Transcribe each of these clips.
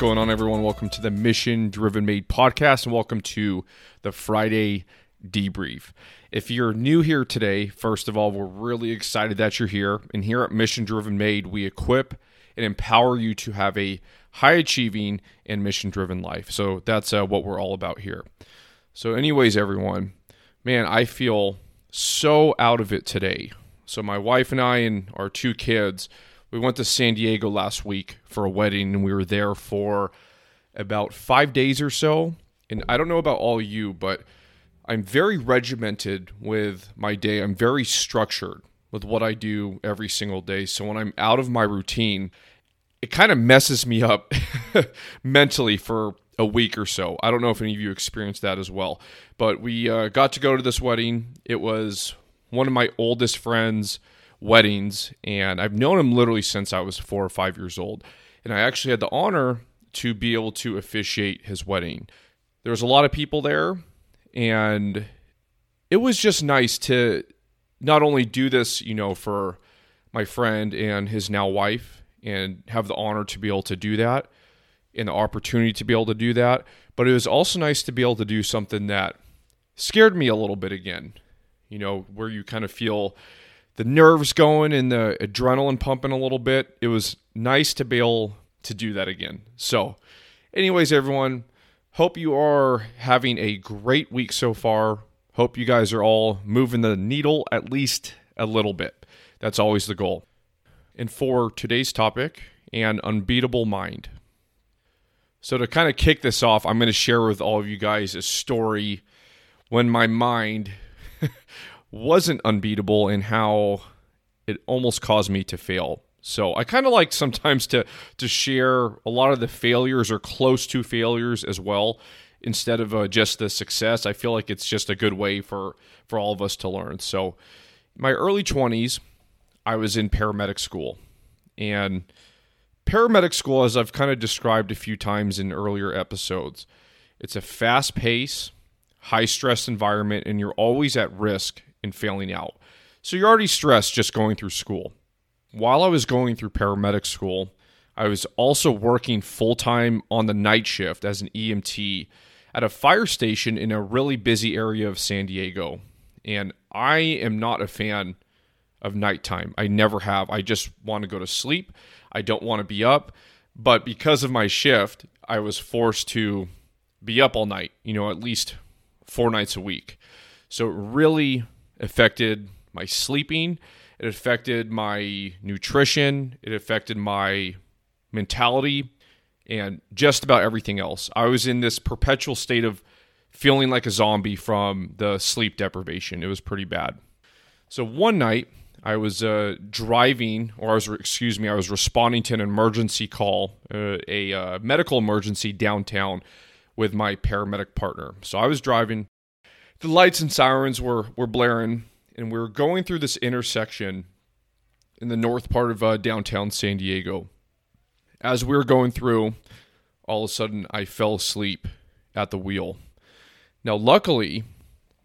Going on, everyone? Welcome to the Mission Driven Made podcast, and welcome to the Friday debrief. If you're new here today, first of all, we're really excited that you're here. And here at Mission Driven Made, we equip and empower you to have a high achieving and mission driven life. So that's uh, what we're all about here. So, anyways, everyone, man, I feel so out of it today. So, my wife and I and our two kids, we went to San Diego last week for a wedding, and we were there for about five days or so. And I don't know about all you, but I'm very regimented with my day. I'm very structured with what I do every single day. So when I'm out of my routine, it kind of messes me up mentally for a week or so. I don't know if any of you experienced that as well, but we uh, got to go to this wedding. It was one of my oldest friends' weddings, and I've known him literally since I was four or five years old. And I actually had the honor to be able to officiate his wedding. There was a lot of people there, and it was just nice to not only do this, you know, for my friend and his now wife, and have the honor to be able to do that and the opportunity to be able to do that. But it was also nice to be able to do something that scared me a little bit again, you know, where you kind of feel the nerves going and the adrenaline pumping a little bit. It was nice to be able to do that again. So, anyways, everyone, hope you are having a great week so far. Hope you guys are all moving the needle at least a little bit. That's always the goal. And for today's topic, an unbeatable mind. So, to kind of kick this off, I'm going to share with all of you guys a story when my mind wasn't unbeatable and how it almost caused me to fail. So, I kind of like sometimes to to share a lot of the failures or close to failures as well instead of uh, just the success. I feel like it's just a good way for for all of us to learn. So, my early 20s, I was in paramedic school. And paramedic school, as I've kind of described a few times in earlier episodes, it's a fast pace, high stress environment, and you're always at risk in failing out. So you're already stressed just going through school. While I was going through paramedic school, I was also working full time on the night shift as an EMT at a fire station in a really busy area of San Diego. And I am not a fan of nighttime. I never have. I just want to go to sleep. I don't want to be up. But because of my shift, I was forced to be up all night, you know, at least four nights a week. So it really affected my sleeping. It affected my nutrition. It affected my mentality and just about everything else. I was in this perpetual state of feeling like a zombie from the sleep deprivation. It was pretty bad. So one night, I was uh, driving, or I was, excuse me, I was responding to an emergency call, uh, a uh, medical emergency downtown with my paramedic partner. So I was driving. The lights and sirens were, were blaring, and we were going through this intersection in the north part of uh, downtown San Diego. As we were going through, all of a sudden I fell asleep at the wheel. Now, luckily,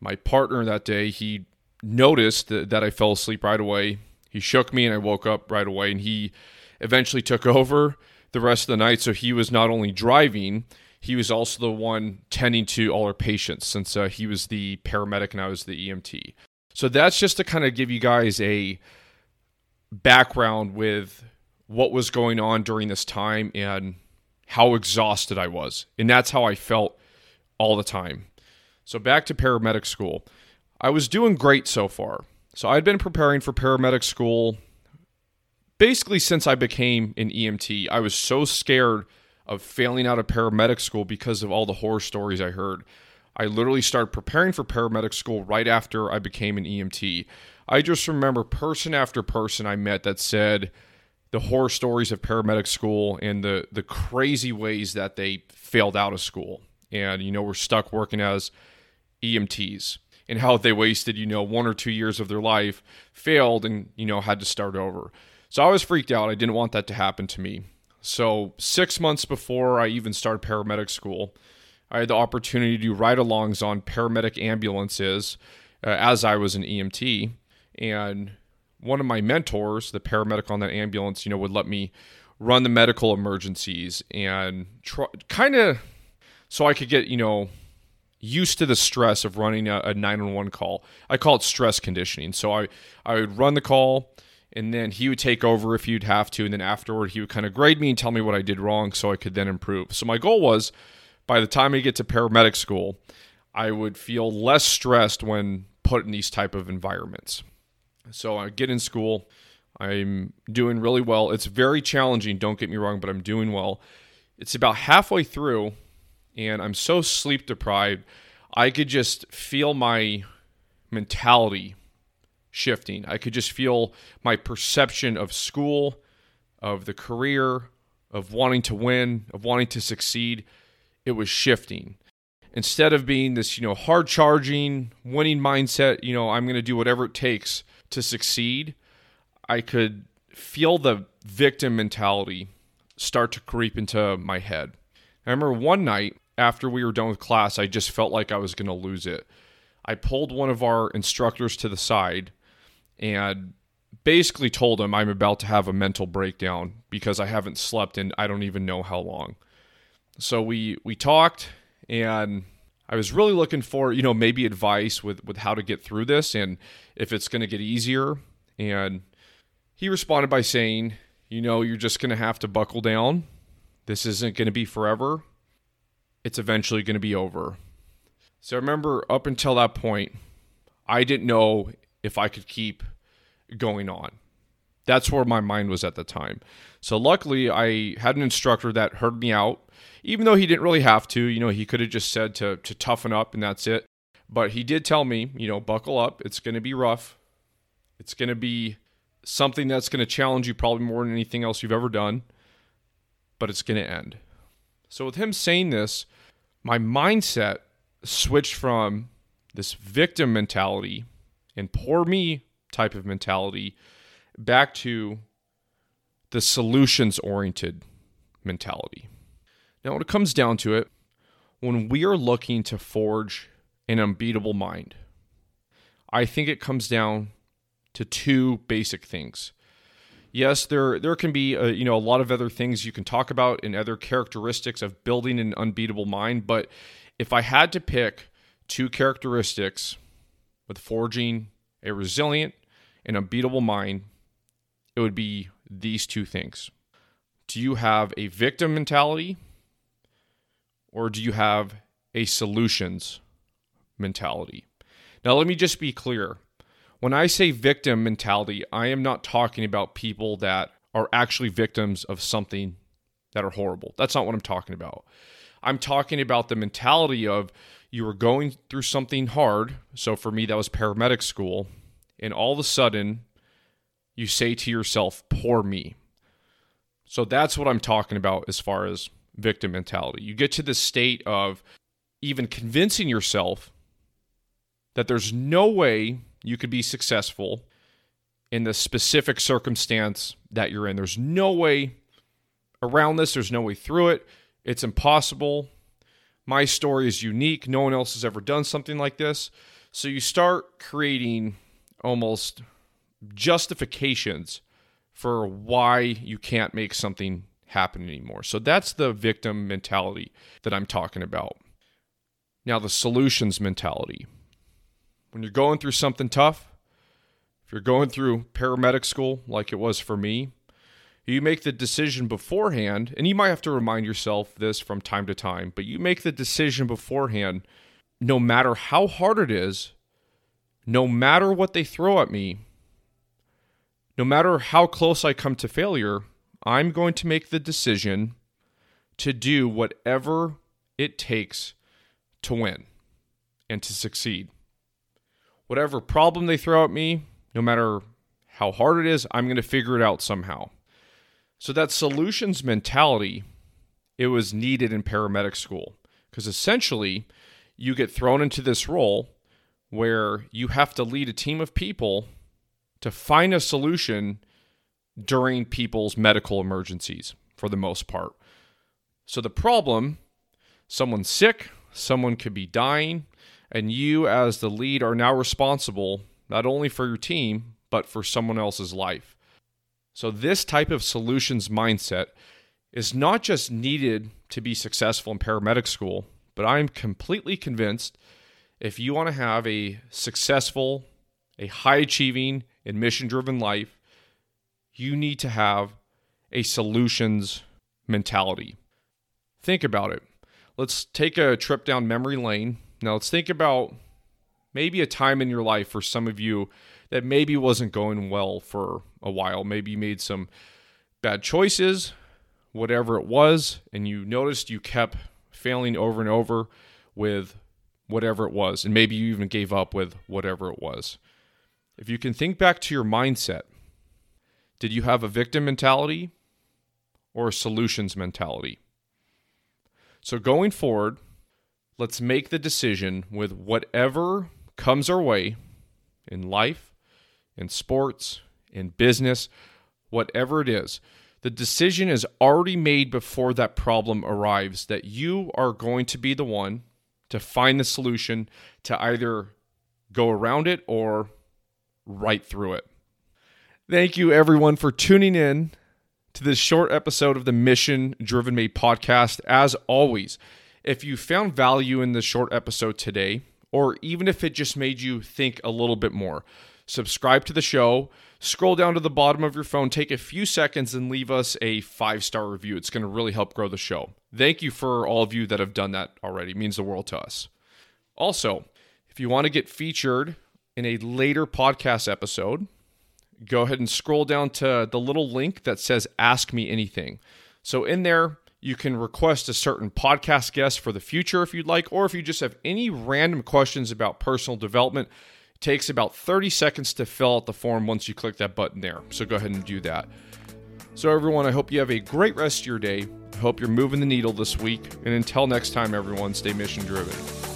my partner that day, he noticed that, that I fell asleep right away. He shook me and I woke up right away. And he eventually took over the rest of the night. So he was not only driving, he was also the one tending to all our patients since uh, he was the paramedic and I was the EMT. So that's just to kind of give you guys a background with what was going on during this time and how exhausted I was. And that's how I felt all the time. So back to paramedic school. I was doing great so far. So I'd been preparing for paramedic school basically since I became an EMT. I was so scared of failing out of paramedic school because of all the horror stories I heard. I literally started preparing for paramedic school right after I became an EMT. I just remember person after person I met that said the horror stories of paramedic school and the the crazy ways that they failed out of school and you know were stuck working as EMTs and how they wasted, you know, one or two years of their life, failed, and, you know, had to start over. So I was freaked out. I didn't want that to happen to me. So, six months before I even started paramedic school, I had the opportunity to do ride alongs on paramedic ambulances uh, as I was an EMT. And one of my mentors, the paramedic on that ambulance, you know, would let me run the medical emergencies and try, kind of so I could get, you know, used to the stress of running a, a 911 call. I call it stress conditioning. So I, I would run the call and then he would take over if you'd have to. And then afterward, he would kind of grade me and tell me what I did wrong so I could then improve. So my goal was by the time I get to paramedic school, I would feel less stressed when put in these type of environments. So I get in school. I'm doing really well. It's very challenging, don't get me wrong, but I'm doing well. It's about halfway through, and I'm so sleep deprived, I could just feel my mentality shifting. I could just feel my perception of school, of the career, of wanting to win, of wanting to succeed. It was shifting. Instead of being this, you know, hard charging, winning mindset, you know, I'm going to do whatever it takes to succeed, I could feel the victim mentality start to creep into my head. I remember one night after we were done with class, I just felt like I was going to lose it. I pulled one of our instructors to the side and basically told him I'm about to have a mental breakdown because I haven't slept in I don't even know how long. So we we talked and I was really looking for, you know, maybe advice with with how to get through this and if it's going to get easier and he responded by saying, "You know, you're just going to have to buckle down. This isn't going to be forever. It's eventually going to be over." So I remember up until that point, I didn't know if I could keep going on. That's where my mind was at the time. So luckily, I had an instructor that heard me out, even though he didn't really have to. You know, he could have just said to to toughen up and that's it. But he did tell me, you know, buckle up. It's going to be rough. It's going to be something that's going to challenge you probably more than anything else you've ever done, but it's going to end. So with him saying this, my mindset switched from this victim mentality and poor me type of mentality back to the solutions oriented mentality. Now, when it comes down to it, when we are looking to forge an unbeatable mind, I think it comes down to two basic things. Yes, there there can be a, you know a lot of other things you can talk about and other characteristics of building an unbeatable mind, but if I had to pick two characteristics with forging a resilient and unbeatable mind, it would be these two things. Do you have a victim mentality or do you have a solutions mentality? Now, let me just be clear. When I say victim mentality, I am not talking about people that are actually victims of something that are horrible. That's not what I'm talking about. I'm talking about the mentality of you were going through something hard. So for me, that was paramedic school and all of a sudden you say to yourself, poor me. So that's what I'm talking about as far as victim mentality. You get to the state of even convincing yourself that there's no way you could be successful in the specific circumstance that you're in. There's no way around this, there's no way through it. It's impossible. My story is unique. No one else has ever done something like this. So you start creating almost justifications for why you can't make something happen anymore. So that's the victim mentality that I'm talking about. Now, the solutions mentality. When you're going through something tough, if you're going through paramedic school like it was for me, you make the decision beforehand, and you might have to remind yourself this from time to time, but you make the decision beforehand no matter how hard it is no matter what they throw at me, no matter how close I come to failure, I'm going to make the decision to do whatever it takes to win and to succeed. Whatever problem they throw at me, no matter how hard it is, I'm going to figure it out somehow. So that solutions mentality, it was needed in paramedic school because essentially you get thrown into this role where you have to lead a team of people to find a solution during people's medical emergencies for the most part. So the problem someone's sick, someone could be dying, and you as the lead are now responsible not only for your team, but for someone else's life. So, this type of solutions mindset is not just needed to be successful in paramedic school, but I'm completely convinced if you want to have a successful, a high achieving, and mission driven life, you need to have a solutions mentality. Think about it. Let's take a trip down memory lane. Now, let's think about maybe a time in your life for some of you that maybe wasn't going well for a while. Maybe you made some bad choices, whatever it was, and you noticed you kept failing over and over with whatever it was. And maybe you even gave up with whatever it was. If you can think back to your mindset, did you have a victim mentality or a solutions mentality? So going forward, let's make the decision with whatever comes our way in life, in sports, in business, whatever it is. The decision is already made before that problem arrives that you are going to be the one to find the solution to either go around it or right through it. Thank you, everyone, for tuning in to this short episode of the Mission Driven Made podcast. As always, if you found value in this short episode today, or even if it just made you think a little bit more, subscribe to the show, scroll down to the bottom of your phone, take a few seconds, and leave us a five star review. It's going to really help grow the show. Thank you for all of you that have done that already. It means the world to us. Also, if you want to get featured in a later podcast episode, go ahead and scroll down to the little link that says Ask Me Anything. So, in there, you can request a certain podcast guest for the future if you'd like, or if you just have any random questions about personal development takes about 30 seconds to fill out the form once you click that button there. So go ahead and do that. So, everyone, I hope you have a great rest of your day. I hope you're moving the needle this week. And until next time, everyone, stay mission driven.